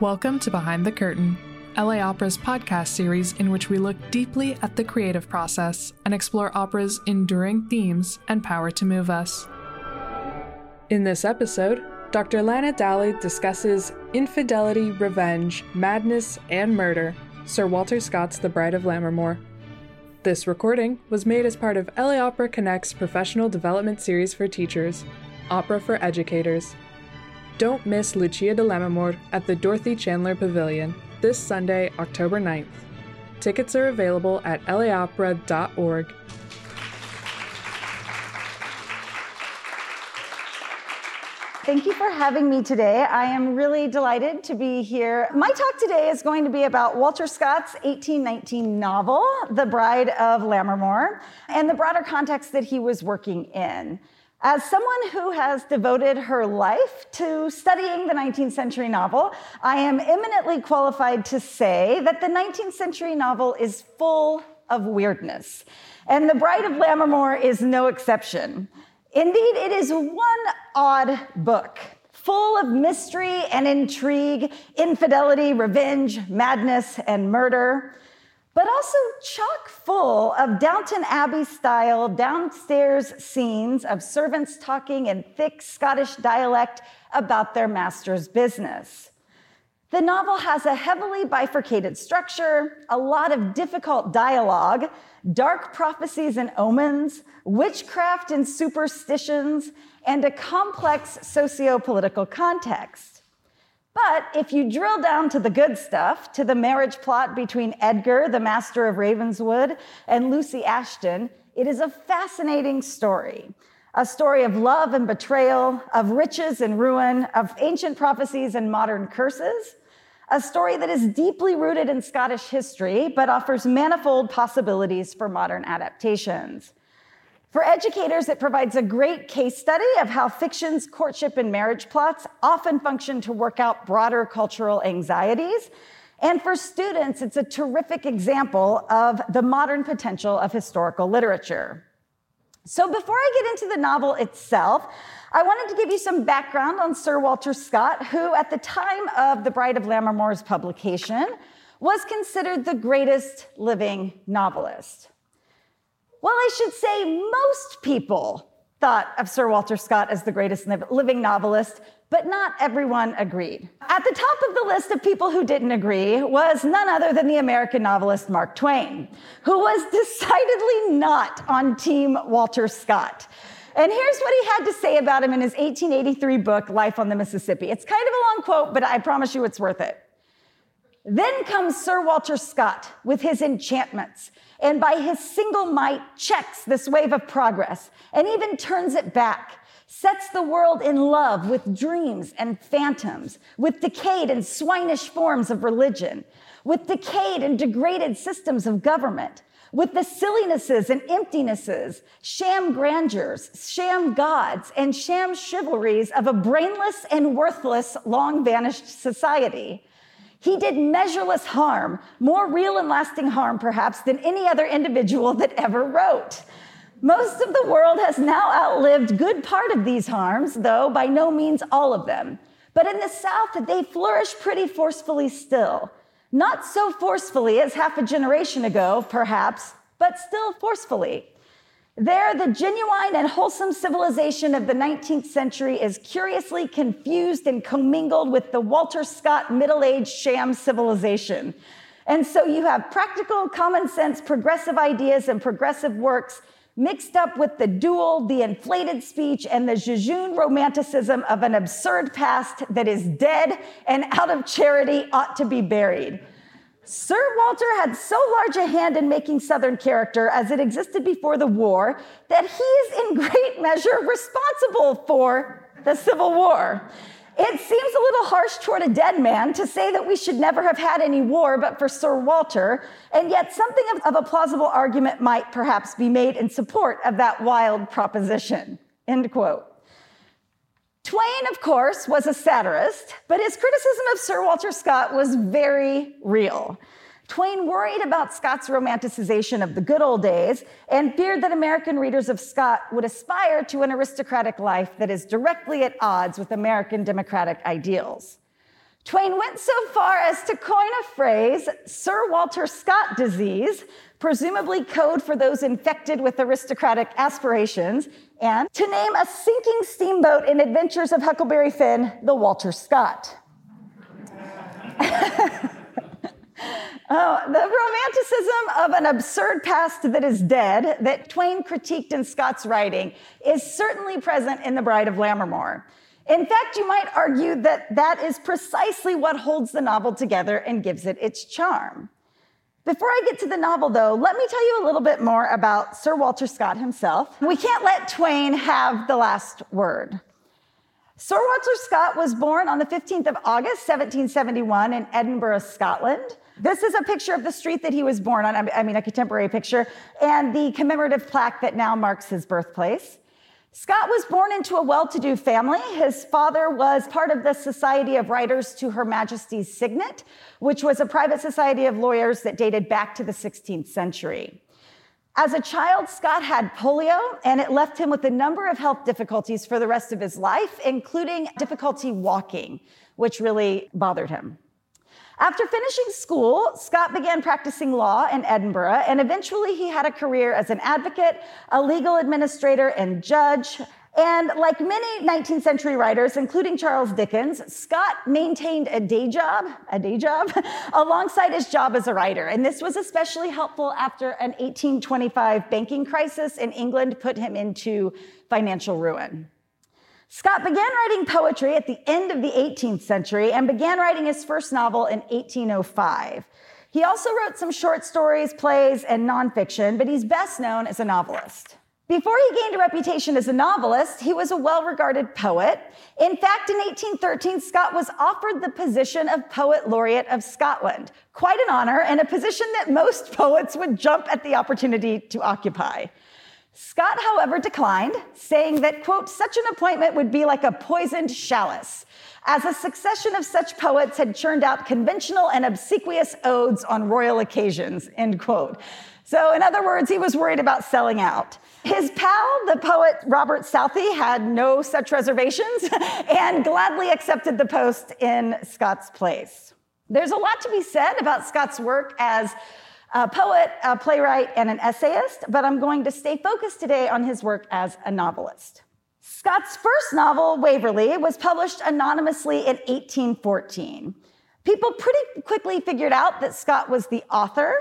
Welcome to Behind the Curtain, LA Opera's podcast series in which we look deeply at the creative process and explore opera's enduring themes and power to move us. In this episode, Dr. Lana Dalley discusses infidelity, revenge, madness, and murder, Sir Walter Scott's The Bride of Lammermoor. This recording was made as part of LA Opera Connect's professional development series for teachers, Opera for Educators. Don't miss Lucia di Lammermoor at the Dorothy Chandler Pavilion this Sunday, October 9th. Tickets are available at laopera.org. Thank you for having me today. I am really delighted to be here. My talk today is going to be about Walter Scott's 1819 novel, The Bride of Lammermoor, and the broader context that he was working in. As someone who has devoted her life to studying the 19th century novel, I am eminently qualified to say that the 19th century novel is full of weirdness. And The Bride of Lammermoor is no exception. Indeed, it is one odd book, full of mystery and intrigue, infidelity, revenge, madness, and murder but also chock full of Downton Abbey style downstairs scenes of servants talking in thick Scottish dialect about their master's business. The novel has a heavily bifurcated structure, a lot of difficult dialogue, dark prophecies and omens, witchcraft and superstitions, and a complex socio political context. But if you drill down to the good stuff, to the marriage plot between Edgar, the master of Ravenswood, and Lucy Ashton, it is a fascinating story. A story of love and betrayal, of riches and ruin, of ancient prophecies and modern curses. A story that is deeply rooted in Scottish history, but offers manifold possibilities for modern adaptations. For educators, it provides a great case study of how fiction's courtship and marriage plots often function to work out broader cultural anxieties. And for students, it's a terrific example of the modern potential of historical literature. So, before I get into the novel itself, I wanted to give you some background on Sir Walter Scott, who, at the time of The Bride of Lammermoor's publication, was considered the greatest living novelist. Well, I should say most people thought of Sir Walter Scott as the greatest living novelist, but not everyone agreed. At the top of the list of people who didn't agree was none other than the American novelist Mark Twain, who was decidedly not on Team Walter Scott. And here's what he had to say about him in his 1883 book, Life on the Mississippi. It's kind of a long quote, but I promise you it's worth it. Then comes Sir Walter Scott with his enchantments and by his single might checks this wave of progress and even turns it back, sets the world in love with dreams and phantoms, with decayed and swinish forms of religion, with decayed and degraded systems of government, with the sillinesses and emptinesses, sham grandeurs, sham gods, and sham chivalries of a brainless and worthless, long vanished society. He did measureless harm, more real and lasting harm, perhaps, than any other individual that ever wrote. Most of the world has now outlived good part of these harms, though by no means all of them. But in the South, they flourish pretty forcefully still. Not so forcefully as half a generation ago, perhaps, but still forcefully. There, the genuine and wholesome civilization of the 19th century is curiously confused and commingled with the Walter Scott middle aged sham civilization. And so you have practical, common sense, progressive ideas and progressive works mixed up with the duel, the inflated speech, and the jejune romanticism of an absurd past that is dead and out of charity ought to be buried. Sir Walter had so large a hand in making Southern character as it existed before the war that he is in great measure responsible for the Civil War. It seems a little harsh toward a dead man to say that we should never have had any war but for Sir Walter, and yet something of, of a plausible argument might perhaps be made in support of that wild proposition. End quote. Twain, of course, was a satirist, but his criticism of Sir Walter Scott was very real. Twain worried about Scott's romanticization of the good old days and feared that American readers of Scott would aspire to an aristocratic life that is directly at odds with American democratic ideals. Twain went so far as to coin a phrase, Sir Walter Scott disease, presumably code for those infected with aristocratic aspirations, and to name a sinking steamboat in Adventures of Huckleberry Finn the Walter Scott. Oh, the romanticism of an absurd past that is dead that Twain critiqued in Scott's writing is certainly present in The Bride of Lammermoor. In fact, you might argue that that is precisely what holds the novel together and gives it its charm. Before I get to the novel, though, let me tell you a little bit more about Sir Walter Scott himself. We can't let Twain have the last word. Sir Walter Scott was born on the 15th of August, 1771, in Edinburgh, Scotland. This is a picture of the street that he was born on, I mean, a contemporary picture, and the commemorative plaque that now marks his birthplace. Scott was born into a well to do family. His father was part of the Society of Writers to Her Majesty's Signet, which was a private society of lawyers that dated back to the 16th century. As a child, Scott had polio, and it left him with a number of health difficulties for the rest of his life, including difficulty walking, which really bothered him. After finishing school, Scott began practicing law in Edinburgh, and eventually he had a career as an advocate, a legal administrator, and judge. And like many 19th century writers, including Charles Dickens, Scott maintained a day job, a day job, alongside his job as a writer. And this was especially helpful after an 1825 banking crisis in England put him into financial ruin. Scott began writing poetry at the end of the 18th century and began writing his first novel in 1805. He also wrote some short stories, plays, and nonfiction, but he's best known as a novelist. Before he gained a reputation as a novelist, he was a well regarded poet. In fact, in 1813, Scott was offered the position of Poet Laureate of Scotland. Quite an honor, and a position that most poets would jump at the opportunity to occupy. Scott, however, declined, saying that, quote, such an appointment would be like a poisoned chalice, as a succession of such poets had churned out conventional and obsequious odes on royal occasions, end quote. So, in other words, he was worried about selling out. His pal, the poet Robert Southey, had no such reservations and gladly accepted the post in Scott's place. There's a lot to be said about Scott's work as a poet, a playwright, and an essayist, but I'm going to stay focused today on his work as a novelist. Scott's first novel, Waverley, was published anonymously in 1814. People pretty quickly figured out that Scott was the author,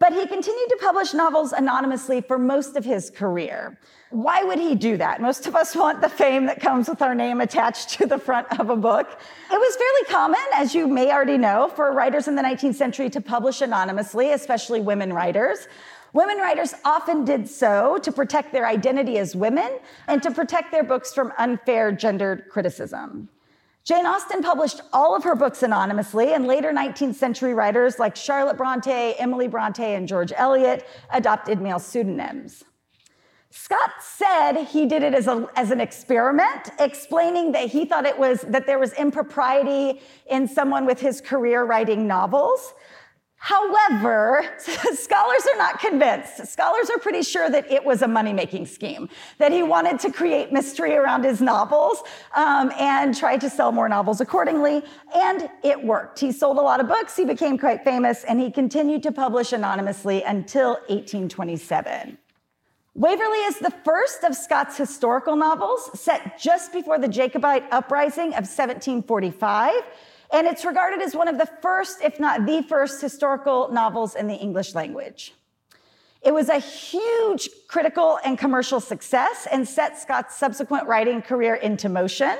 but he continued to publish novels anonymously for most of his career. Why would he do that? Most of us want the fame that comes with our name attached to the front of a book. It was fairly common, as you may already know, for writers in the 19th century to publish anonymously, especially women writers. Women writers often did so to protect their identity as women and to protect their books from unfair gendered criticism. Jane Austen published all of her books anonymously, and later 19th century writers like Charlotte Bronte, Emily Bronte, and George Eliot adopted male pseudonyms. Scott said he did it as, a, as an experiment, explaining that he thought it was that there was impropriety in someone with his career writing novels. However, scholars are not convinced. Scholars are pretty sure that it was a money making scheme, that he wanted to create mystery around his novels um, and tried to sell more novels accordingly. And it worked. He sold a lot of books, he became quite famous, and he continued to publish anonymously until 1827. Waverley is the first of Scott's historical novels, set just before the Jacobite uprising of 1745 and it's regarded as one of the first, if not the first, historical novels in the English language. It was a huge critical and commercial success and set Scott's subsequent writing career into motion.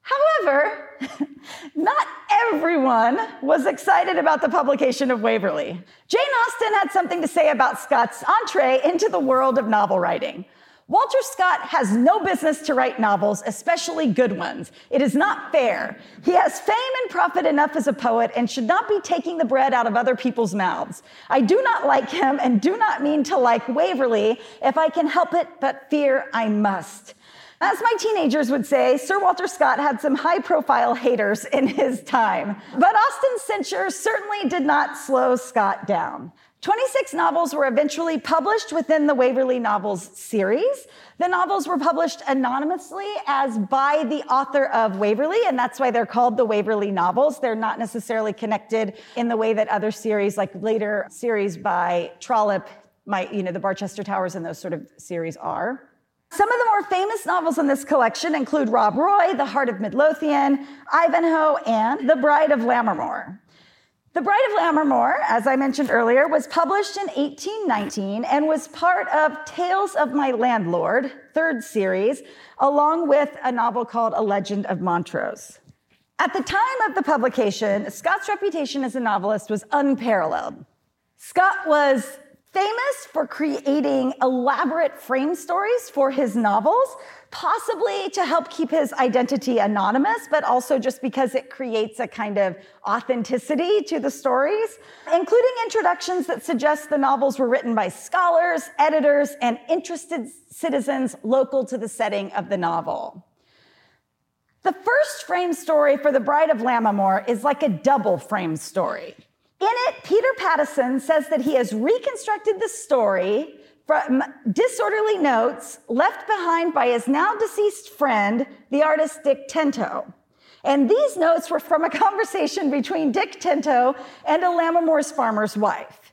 However, not everyone was excited about the publication of Waverley. Jane Austen had something to say about Scott's entree into the world of novel writing. Walter Scott has no business to write novels, especially good ones. It is not fair. He has fame and profit enough as a poet and should not be taking the bread out of other people's mouths. I do not like him and do not mean to like Waverley if I can help it, but fear I must. As my teenagers would say, Sir Walter Scott had some high profile haters in his time. But Austen's censure certainly did not slow Scott down. 26 novels were eventually published within the Waverley Novels series. The novels were published anonymously as by the author of Waverley, and that's why they're called the Waverley Novels. They're not necessarily connected in the way that other series, like later series by Trollope, might, you know, the Barchester Towers and those sort of series are. Some of the more famous novels in this collection include Rob Roy, The Heart of Midlothian, Ivanhoe, and The Bride of Lammermoor. The Bride of Lammermoor, as I mentioned earlier, was published in 1819 and was part of Tales of My Landlord, third series, along with a novel called A Legend of Montrose. At the time of the publication, Scott's reputation as a novelist was unparalleled. Scott was famous for creating elaborate frame stories for his novels, possibly to help keep his identity anonymous, but also just because it creates a kind of authenticity to the stories, including introductions that suggest the novels were written by scholars, editors, and interested citizens local to the setting of the novel. The first frame story for The Bride of Lammermoor is like a double frame story. In it, Peter Pattison says that he has reconstructed the story from disorderly notes left behind by his now deceased friend, the artist Dick Tinto. And these notes were from a conversation between Dick Tinto and a Lammermoor's farmer's wife.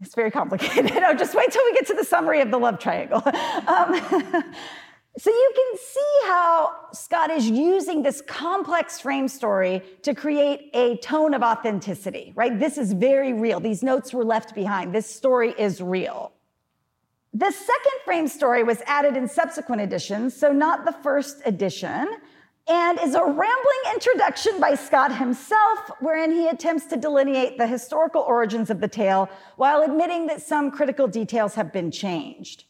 It's very complicated. no, just wait till we get to the summary of the love triangle. Um, so you can see how Scott is using this complex frame story to create a tone of authenticity, right? This is very real. These notes were left behind. This story is real. The second frame story was added in subsequent editions, so not the first edition, and is a rambling introduction by Scott himself, wherein he attempts to delineate the historical origins of the tale while admitting that some critical details have been changed.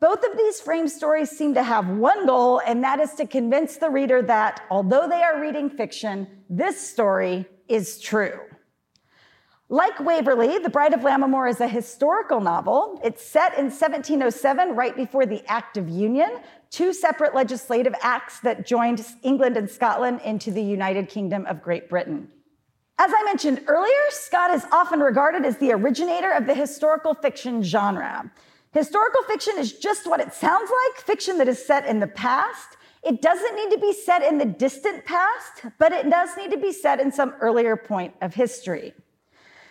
Both of these frame stories seem to have one goal, and that is to convince the reader that although they are reading fiction, this story is true. Like Waverley, The Bride of Lammermoor is a historical novel. It's set in 1707, right before the Act of Union, two separate legislative acts that joined England and Scotland into the United Kingdom of Great Britain. As I mentioned earlier, Scott is often regarded as the originator of the historical fiction genre. Historical fiction is just what it sounds like fiction that is set in the past. It doesn't need to be set in the distant past, but it does need to be set in some earlier point of history.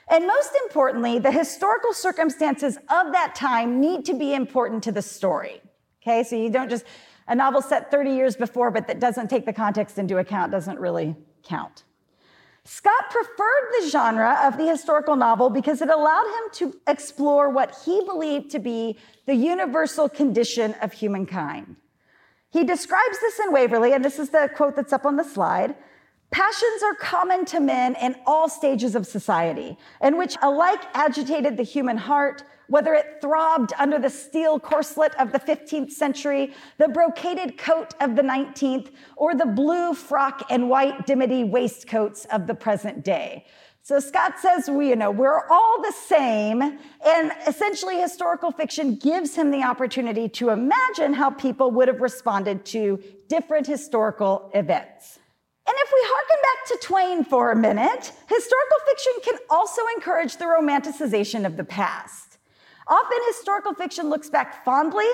And most importantly, the historical circumstances of that time need to be important to the story. Okay, so you don't just, a novel set 30 years before, but that doesn't take the context into account, doesn't really count. Scott preferred the genre of the historical novel because it allowed him to explore what he believed to be the universal condition of humankind. He describes this in Waverley, and this is the quote that's up on the slide. Passions are common to men in all stages of society, and which alike agitated the human heart, whether it throbbed under the steel corselet of the 15th century, the brocaded coat of the 19th, or the blue frock and white dimity waistcoats of the present day. So Scott says, we, you know, we're all the same. And essentially, historical fiction gives him the opportunity to imagine how people would have responded to different historical events. And if we harken back to Twain for a minute, historical fiction can also encourage the romanticization of the past. Often, historical fiction looks back fondly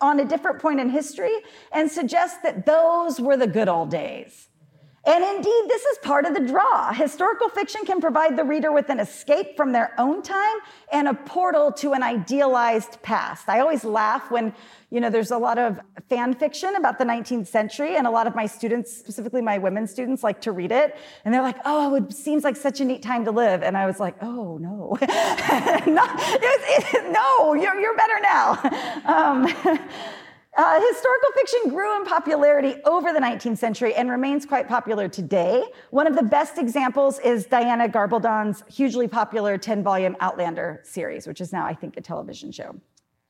on a different point in history and suggests that those were the good old days. And indeed, this is part of the draw. Historical fiction can provide the reader with an escape from their own time and a portal to an idealized past. I always laugh when, you know, there's a lot of fan fiction about the 19th century, and a lot of my students, specifically my women students, like to read it. And they're like, oh, it seems like such a neat time to live. And I was like, oh, no. no, it, it, no you're, you're better now. Um, uh, historical fiction grew in popularity over the 19th century and remains quite popular today. One of the best examples is Diana Gabaldon's hugely popular 10 volume Outlander series, which is now, I think, a television show.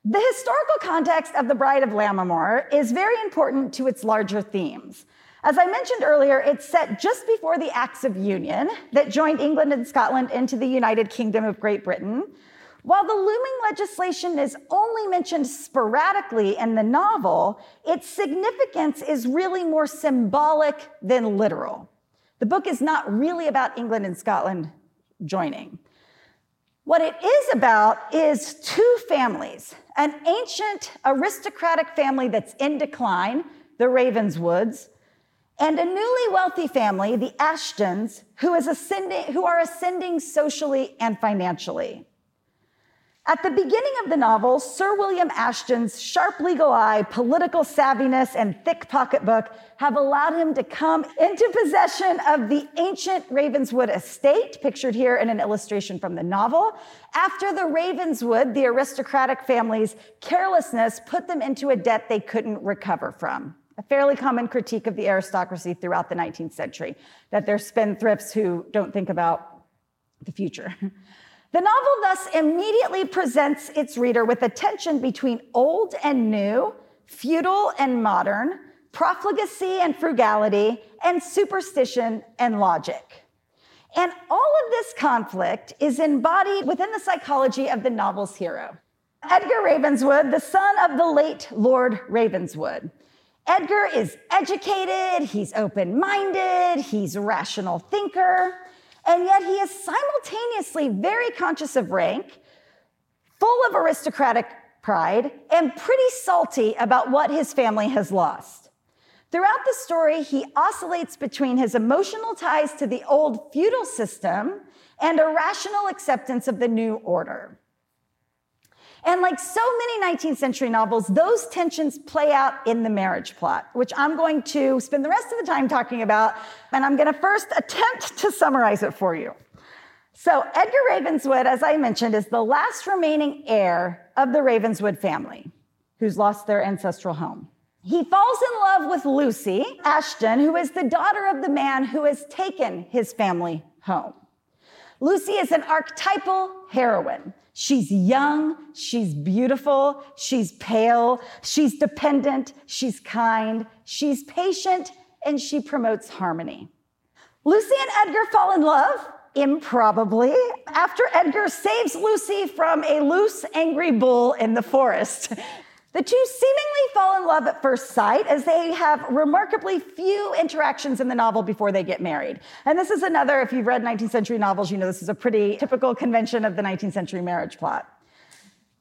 The historical context of The Bride of Lammermoor is very important to its larger themes. As I mentioned earlier, it's set just before the Acts of Union that joined England and Scotland into the United Kingdom of Great Britain. While the looming legislation is only mentioned sporadically in the novel, its significance is really more symbolic than literal. The book is not really about England and Scotland joining. What it is about is two families an ancient aristocratic family that's in decline, the Ravenswoods, and a newly wealthy family, the Ashtons, who, is ascending, who are ascending socially and financially. At the beginning of the novel, Sir William Ashton's sharp legal eye, political savviness, and thick pocketbook have allowed him to come into possession of the ancient Ravenswood estate, pictured here in an illustration from the novel, after the Ravenswood, the aristocratic family's carelessness, put them into a debt they couldn't recover from. A fairly common critique of the aristocracy throughout the 19th century, that they're spendthrifts who don't think about the future. The novel thus immediately presents its reader with a tension between old and new, feudal and modern, profligacy and frugality, and superstition and logic. And all of this conflict is embodied within the psychology of the novel's hero. Edgar Ravenswood, the son of the late Lord Ravenswood. Edgar is educated, he's open minded, he's a rational thinker. And yet he is simultaneously very conscious of rank, full of aristocratic pride, and pretty salty about what his family has lost. Throughout the story, he oscillates between his emotional ties to the old feudal system and a rational acceptance of the new order. And like so many 19th century novels, those tensions play out in the marriage plot, which I'm going to spend the rest of the time talking about. And I'm going to first attempt to summarize it for you. So, Edgar Ravenswood, as I mentioned, is the last remaining heir of the Ravenswood family who's lost their ancestral home. He falls in love with Lucy Ashton, who is the daughter of the man who has taken his family home. Lucy is an archetypal heroine. She's young, she's beautiful, she's pale, she's dependent, she's kind, she's patient, and she promotes harmony. Lucy and Edgar fall in love, improbably, after Edgar saves Lucy from a loose, angry bull in the forest. The two seemingly fall in love at first sight as they have remarkably few interactions in the novel before they get married. And this is another, if you've read 19th century novels, you know this is a pretty typical convention of the 19th century marriage plot.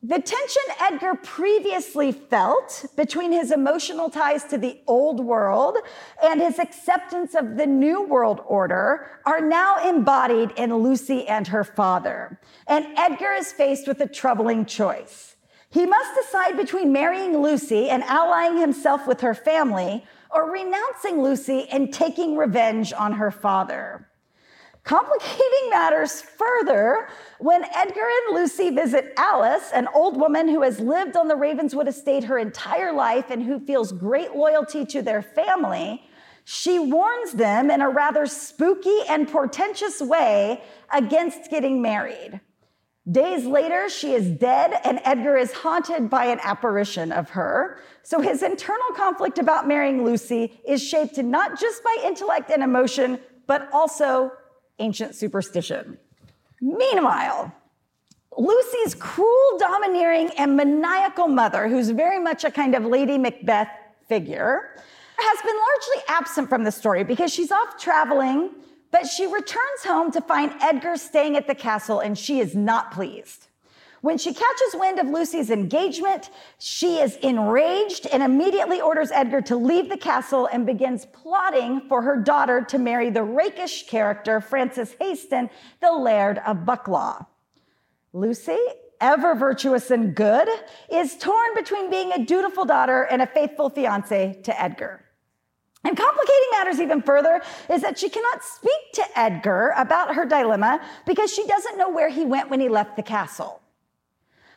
The tension Edgar previously felt between his emotional ties to the old world and his acceptance of the new world order are now embodied in Lucy and her father. And Edgar is faced with a troubling choice. He must decide between marrying Lucy and allying himself with her family or renouncing Lucy and taking revenge on her father. Complicating matters further, when Edgar and Lucy visit Alice, an old woman who has lived on the Ravenswood estate her entire life and who feels great loyalty to their family, she warns them in a rather spooky and portentous way against getting married. Days later, she is dead, and Edgar is haunted by an apparition of her. So his internal conflict about marrying Lucy is shaped not just by intellect and emotion, but also ancient superstition. Meanwhile, Lucy's cruel, domineering, and maniacal mother, who's very much a kind of Lady Macbeth figure, has been largely absent from the story because she's off traveling but she returns home to find Edgar staying at the castle and she is not pleased. When she catches wind of Lucy's engagement, she is enraged and immediately orders Edgar to leave the castle and begins plotting for her daughter to marry the rakish character, Francis Hayston, the Laird of Bucklaw. Lucy, ever virtuous and good, is torn between being a dutiful daughter and a faithful fiance to Edgar. And complicating matters even further is that she cannot speak to Edgar about her dilemma because she doesn't know where he went when he left the castle.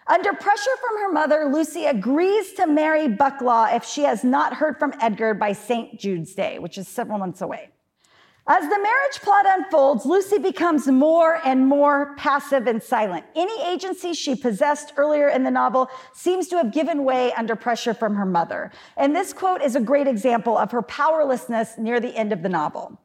Under pressure from her mother, Lucy agrees to marry Bucklaw if she has not heard from Edgar by St. Jude's Day, which is several months away. As the marriage plot unfolds, Lucy becomes more and more passive and silent. Any agency she possessed earlier in the novel seems to have given way under pressure from her mother. And this quote is a great example of her powerlessness near the end of the novel.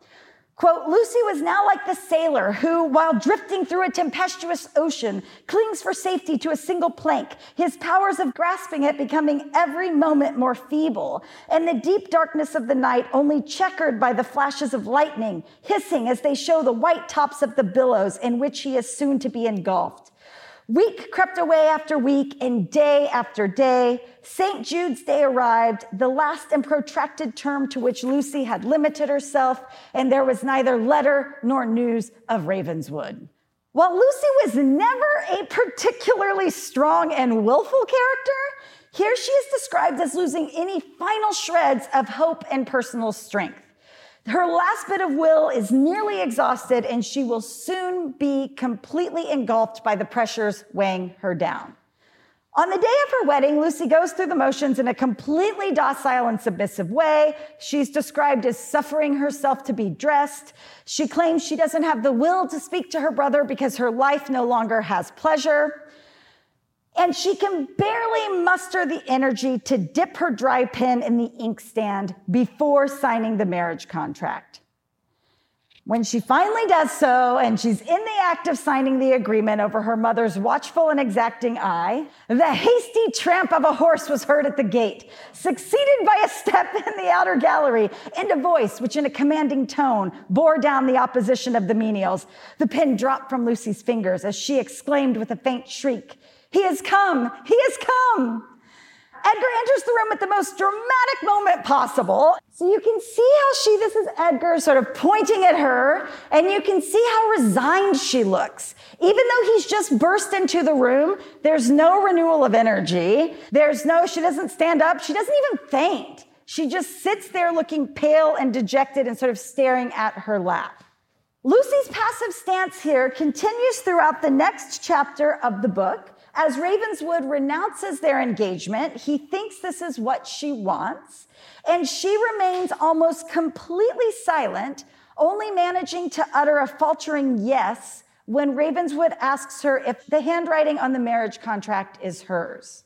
Quote, Lucy was now like the sailor who, while drifting through a tempestuous ocean, clings for safety to a single plank, his powers of grasping it becoming every moment more feeble, and the deep darkness of the night only checkered by the flashes of lightning, hissing as they show the white tops of the billows in which he is soon to be engulfed. Week crept away after week, and day after day. St. Jude's Day arrived, the last and protracted term to which Lucy had limited herself, and there was neither letter nor news of Ravenswood. While Lucy was never a particularly strong and willful character, here she is described as losing any final shreds of hope and personal strength. Her last bit of will is nearly exhausted, and she will soon be completely engulfed by the pressures weighing her down. On the day of her wedding, Lucy goes through the motions in a completely docile and submissive way. She's described as suffering herself to be dressed. She claims she doesn't have the will to speak to her brother because her life no longer has pleasure. And she can barely muster the energy to dip her dry pen in the inkstand before signing the marriage contract. When she finally does so, and she's in the act of signing the agreement over her mother's watchful and exacting eye, the hasty tramp of a horse was heard at the gate, succeeded by a step in the outer gallery, and a voice which, in a commanding tone, bore down the opposition of the menials. The pen dropped from Lucy's fingers as she exclaimed with a faint shriek, he has come. He has come. Edgar enters the room at the most dramatic moment possible. So you can see how she, this is Edgar sort of pointing at her, and you can see how resigned she looks. Even though he's just burst into the room, there's no renewal of energy. There's no, she doesn't stand up. She doesn't even faint. She just sits there looking pale and dejected and sort of staring at her lap. Lucy's passive stance here continues throughout the next chapter of the book. As Ravenswood renounces their engagement, he thinks this is what she wants, and she remains almost completely silent, only managing to utter a faltering yes when Ravenswood asks her if the handwriting on the marriage contract is hers.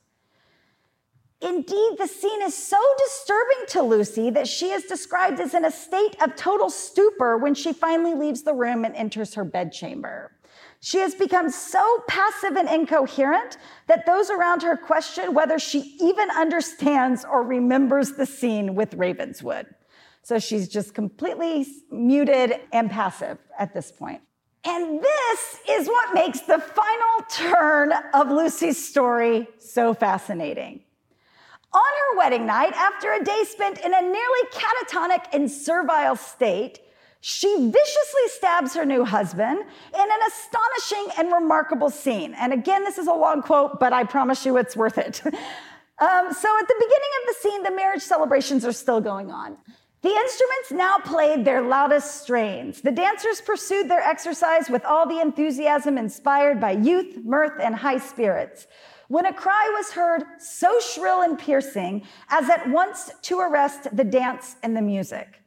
Indeed, the scene is so disturbing to Lucy that she is described as in a state of total stupor when she finally leaves the room and enters her bedchamber. She has become so passive and incoherent that those around her question whether she even understands or remembers the scene with Ravenswood. So she's just completely muted and passive at this point. And this is what makes the final turn of Lucy's story so fascinating. On her wedding night, after a day spent in a nearly catatonic and servile state, she viciously stabs her new husband in an astonishing and remarkable scene. And again, this is a long quote, but I promise you it's worth it. um, so at the beginning of the scene, the marriage celebrations are still going on. The instruments now played their loudest strains. The dancers pursued their exercise with all the enthusiasm inspired by youth, mirth, and high spirits. When a cry was heard so shrill and piercing as at once to arrest the dance and the music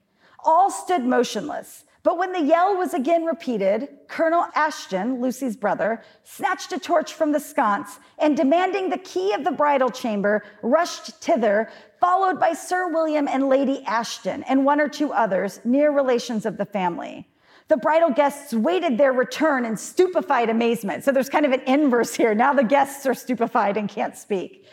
all stood motionless. But when the yell was again repeated, Colonel Ashton, Lucy's brother, snatched a torch from the sconce and, demanding the key of the bridal chamber, rushed thither, followed by Sir William and Lady Ashton and one or two others, near relations of the family. The bridal guests waited their return in stupefied amazement. So there's kind of an inverse here. Now the guests are stupefied and can't speak.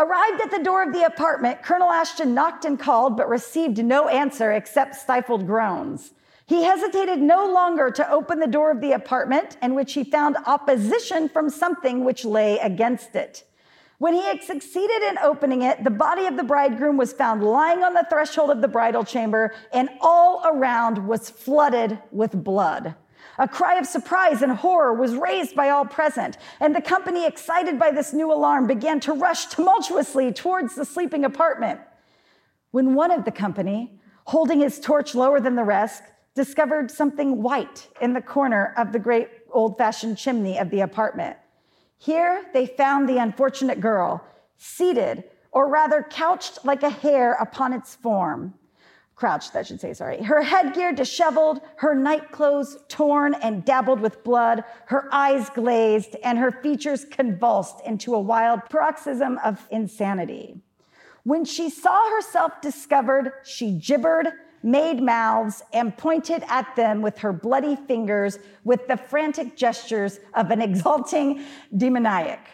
Arrived at the door of the apartment, Colonel Ashton knocked and called, but received no answer except stifled groans. He hesitated no longer to open the door of the apartment, in which he found opposition from something which lay against it. When he had succeeded in opening it, the body of the bridegroom was found lying on the threshold of the bridal chamber, and all around was flooded with blood. A cry of surprise and horror was raised by all present, and the company, excited by this new alarm, began to rush tumultuously towards the sleeping apartment. When one of the company, holding his torch lower than the rest, discovered something white in the corner of the great old fashioned chimney of the apartment. Here they found the unfortunate girl, seated, or rather couched like a hare upon its form crouched, I should say, sorry. Her headgear disheveled, her nightclothes torn and dabbled with blood, her eyes glazed, and her features convulsed into a wild paroxysm of insanity. When she saw herself discovered, she gibbered, made mouths, and pointed at them with her bloody fingers with the frantic gestures of an exulting demoniac.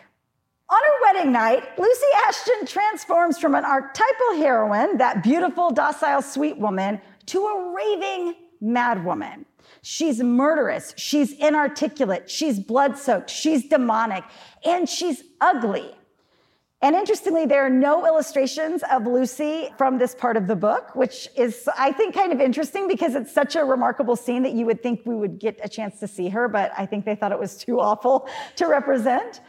On her wedding night, Lucy Ashton transforms from an archetypal heroine, that beautiful, docile, sweet woman, to a raving madwoman. She's murderous. She's inarticulate. She's blood soaked. She's demonic. And she's ugly. And interestingly, there are no illustrations of Lucy from this part of the book, which is, I think, kind of interesting because it's such a remarkable scene that you would think we would get a chance to see her, but I think they thought it was too awful to represent.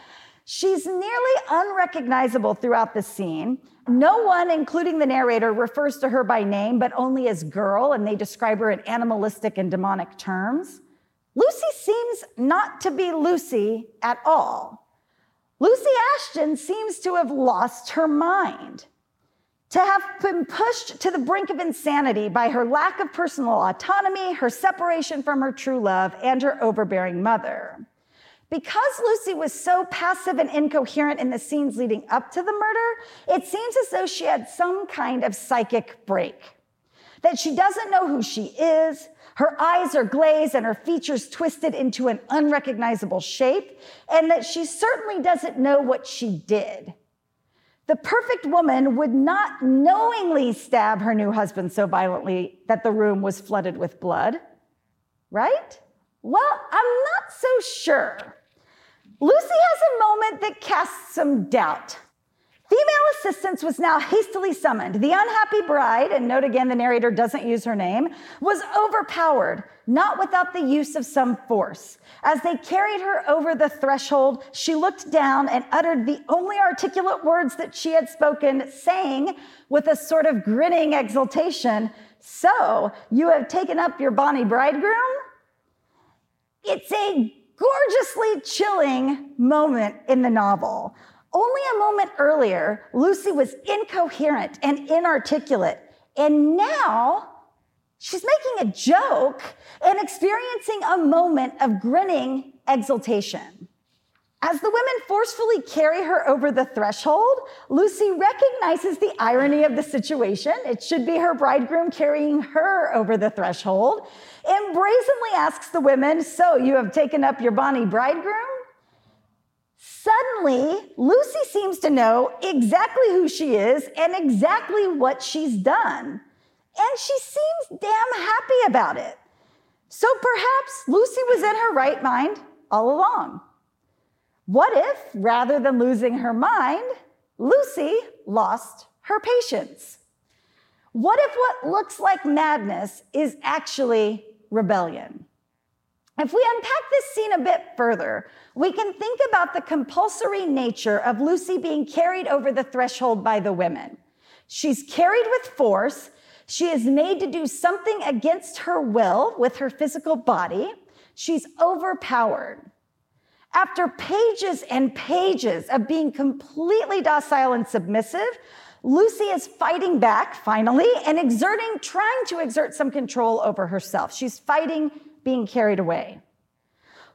She's nearly unrecognizable throughout the scene. No one, including the narrator, refers to her by name, but only as girl, and they describe her in animalistic and demonic terms. Lucy seems not to be Lucy at all. Lucy Ashton seems to have lost her mind, to have been pushed to the brink of insanity by her lack of personal autonomy, her separation from her true love, and her overbearing mother. Because Lucy was so passive and incoherent in the scenes leading up to the murder, it seems as though she had some kind of psychic break. That she doesn't know who she is, her eyes are glazed and her features twisted into an unrecognizable shape, and that she certainly doesn't know what she did. The perfect woman would not knowingly stab her new husband so violently that the room was flooded with blood, right? Well, I'm not so sure. Lucy has a moment that casts some doubt. Female assistance was now hastily summoned. The unhappy bride, and note again the narrator doesn't use her name, was overpowered, not without the use of some force. As they carried her over the threshold, she looked down and uttered the only articulate words that she had spoken, saying with a sort of grinning exultation, So, you have taken up your bonny bridegroom? It's a gorgeously chilling moment in the novel. Only a moment earlier, Lucy was incoherent and inarticulate. And now she's making a joke and experiencing a moment of grinning exultation. As the women forcefully carry her over the threshold, Lucy recognizes the irony of the situation. It should be her bridegroom carrying her over the threshold, brazenly asks the women, So you have taken up your bonny bridegroom? Suddenly, Lucy seems to know exactly who she is and exactly what she's done. And she seems damn happy about it. So perhaps Lucy was in her right mind all along. What if, rather than losing her mind, Lucy lost her patience? What if what looks like madness is actually rebellion? If we unpack this scene a bit further, we can think about the compulsory nature of Lucy being carried over the threshold by the women. She's carried with force. She is made to do something against her will with her physical body. She's overpowered. After pages and pages of being completely docile and submissive, Lucy is fighting back finally and exerting, trying to exert some control over herself. She's fighting being carried away.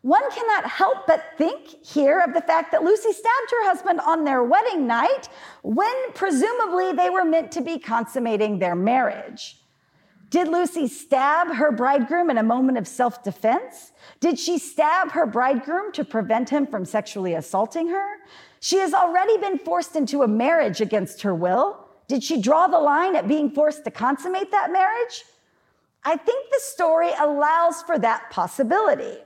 One cannot help but think here of the fact that Lucy stabbed her husband on their wedding night when presumably they were meant to be consummating their marriage. Did Lucy stab her bridegroom in a moment of self defense? Did she stab her bridegroom to prevent him from sexually assaulting her? She has already been forced into a marriage against her will. Did she draw the line at being forced to consummate that marriage? I think the story allows for that possibility.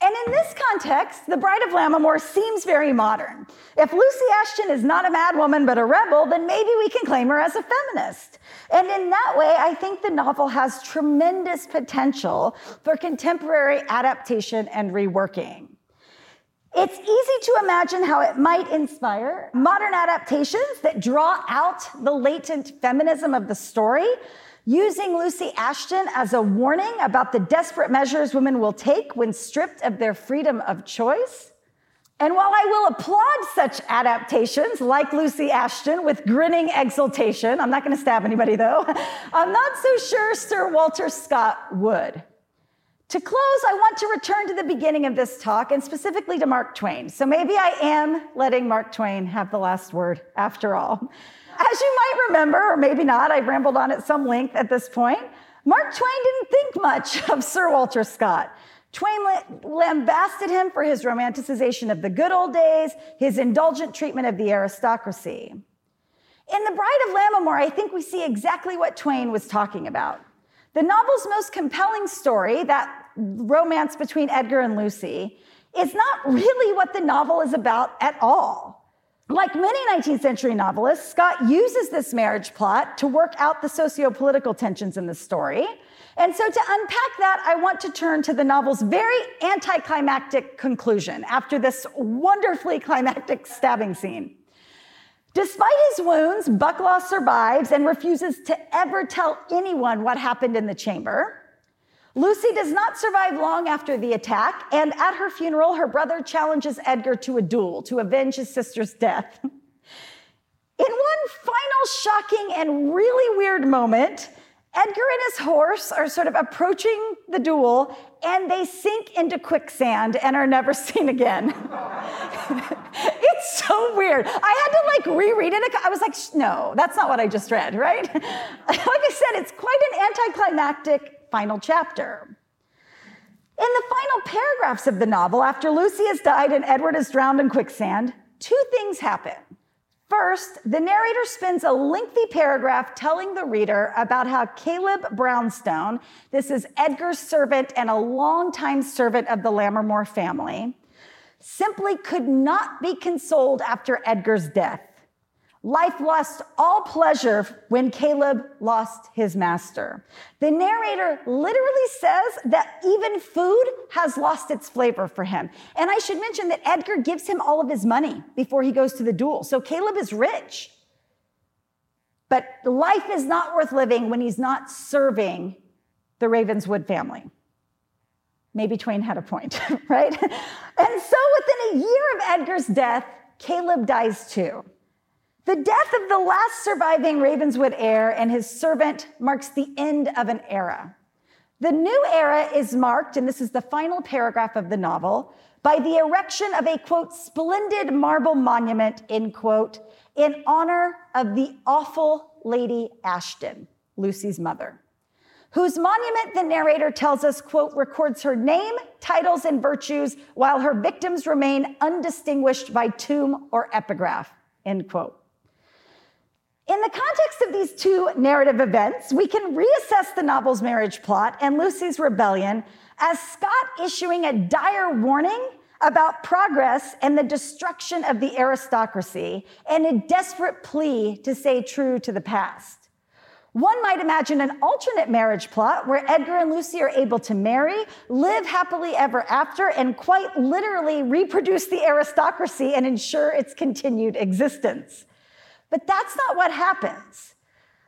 And in this context, the Bride of Lammermoor seems very modern. If Lucy Ashton is not a madwoman but a rebel, then maybe we can claim her as a feminist. And in that way, I think the novel has tremendous potential for contemporary adaptation and reworking. It's easy to imagine how it might inspire modern adaptations that draw out the latent feminism of the story using Lucy Ashton as a warning about the desperate measures women will take when stripped of their freedom of choice. And while I will applaud such adaptations like Lucy Ashton with grinning exultation, I'm not going to stab anybody though, I'm not so sure Sir Walter Scott would. To close, I want to return to the beginning of this talk and specifically to Mark Twain. So maybe I am letting Mark Twain have the last word after all. As you might remember, or maybe not, I've rambled on at some length at this point. Mark Twain didn't think much of Sir Walter Scott. Twain lambasted him for his romanticization of the good old days, his indulgent treatment of the aristocracy. In The Bride of Lammermoor, I think we see exactly what Twain was talking about. The novel's most compelling story, that romance between Edgar and Lucy, is not really what the novel is about at all. Like many 19th century novelists, Scott uses this marriage plot to work out the socio political tensions in the story. And so, to unpack that, I want to turn to the novel's very anticlimactic conclusion after this wonderfully climactic stabbing scene. Despite his wounds, Bucklaw survives and refuses to ever tell anyone what happened in the chamber. Lucy does not survive long after the attack, and at her funeral, her brother challenges Edgar to a duel to avenge his sister's death. In one final shocking and really weird moment, Edgar and his horse are sort of approaching the duel and they sink into quicksand and are never seen again. it's so weird. I had to like reread it. I was like, no, that's not what I just read, right? like I said, it's quite an anticlimactic final chapter. In the final paragraphs of the novel, after Lucy has died and Edward is drowned in quicksand, two things happen. First, the narrator spends a lengthy paragraph telling the reader about how Caleb Balderstone, this is Edgar's servant and a longtime servant of the Lammermoor family, simply could not be consoled after Edgar's death. Life lost all pleasure when Caleb lost his master. The narrator literally says that even food has lost its flavor for him. And I should mention that Edgar gives him all of his money before he goes to the duel. So Caleb is rich. But life is not worth living when he's not serving the Ravenswood family. Maybe Twain had a point, right? And so within a year of Edgar's death, Caleb dies too. The death of the last surviving Ravenswood heir and his servant marks the end of an era. The new era is marked, and this is the final paragraph of the novel, by the erection of a quote, splendid marble monument, end quote, in honor of the awful Lady Ashton, Lucy's mother, whose monument, the narrator tells us, quote, records her name, titles, and virtues while her victims remain undistinguished by tomb or epigraph, end quote. In the context of these two narrative events, we can reassess the novel's marriage plot and Lucy's rebellion as Scott issuing a dire warning about progress and the destruction of the aristocracy and a desperate plea to stay true to the past. One might imagine an alternate marriage plot where Edgar and Lucy are able to marry, live happily ever after, and quite literally reproduce the aristocracy and ensure its continued existence. But that's not what happens.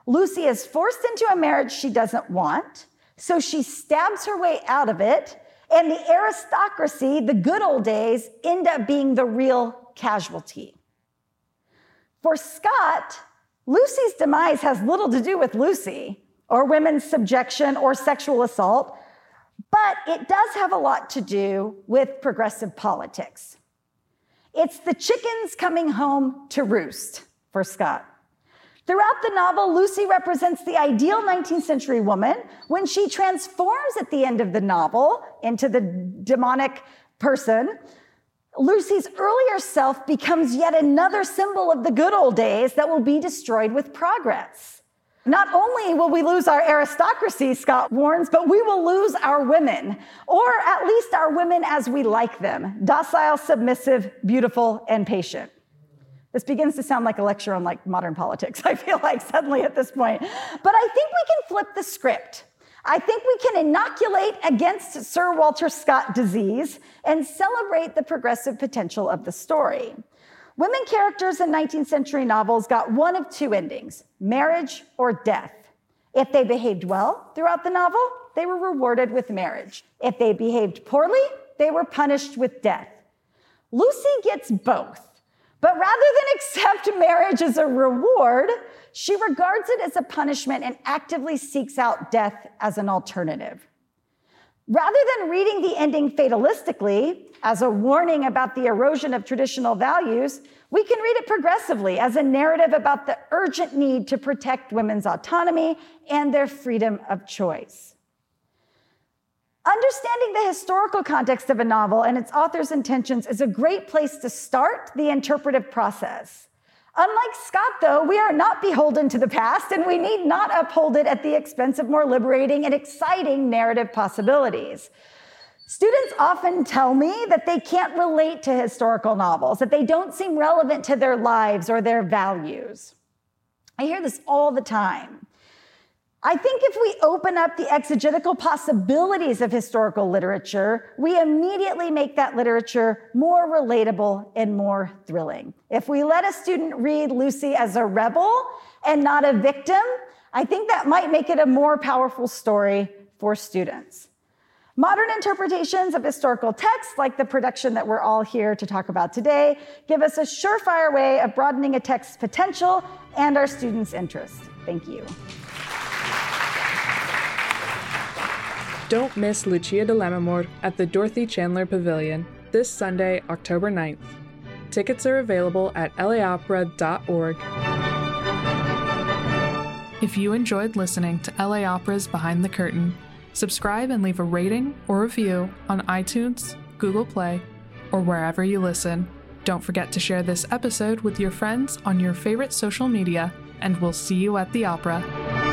Lucy is forced into a marriage she doesn't want, so she stabs her way out of it, and the aristocracy, the good old days, end up being the real casualty. For Scott, Lucy's demise has little to do with Lucy or women's subjection or sexual assault, but it does have a lot to do with progressive politics. It's the chickens coming home to roost for Scott. Throughout the novel, Lucy represents the ideal 19th century woman when she transforms at the end of the novel into the demonic person. Lucy's earlier self becomes yet another symbol of the good old days that will be destroyed with progress. Not only will we lose our aristocracy, Scott warns, but we will lose our women, or at least our women as we like them docile, submissive, beautiful, and patient. This begins to sound like a lecture on like modern politics, I feel like suddenly at this point. But I think we can flip the script. I think we can inoculate against Sir Walter Scott disease and celebrate the progressive potential of the story. Women characters in 19th century novels got one of two endings marriage or death. If they behaved well throughout the novel, they were rewarded with marriage. If they behaved poorly, they were punished with death. Lucy gets both. But rather than accept marriage as a reward, she regards it as a punishment and actively seeks out death as an alternative. Rather than reading the ending fatalistically as a warning about the erosion of traditional values, we can read it progressively as a narrative about the urgent need to protect women's autonomy and their freedom of choice. Understanding the historical context of a novel and its author's intentions is a great place to start the interpretive process. Unlike Scott, though, we are not beholden to the past, and we need not uphold it at the expense of more liberating and exciting narrative possibilities. Students often tell me that they can't relate to historical novels, that they don't seem relevant to their lives or their values. I hear this all the time. I think if we open up the exegetical possibilities of historical literature, we immediately make that literature more relatable and more thrilling. If we let a student read Lucy as a rebel and not a victim, I think that might make it a more powerful story for students. Modern interpretations of historical texts, like the production that we're all here to talk about today, give us a surefire way of broadening a text's potential and our students' interest. Thank you. Don't miss Lucia di Lammermoor at the Dorothy Chandler Pavilion this Sunday, October 9th. Tickets are available at laopera.org. If you enjoyed listening to LA Opera's Behind the Curtain, subscribe and leave a rating or review on iTunes, Google Play, or wherever you listen. Don't forget to share this episode with your friends on your favorite social media, and we'll see you at the opera.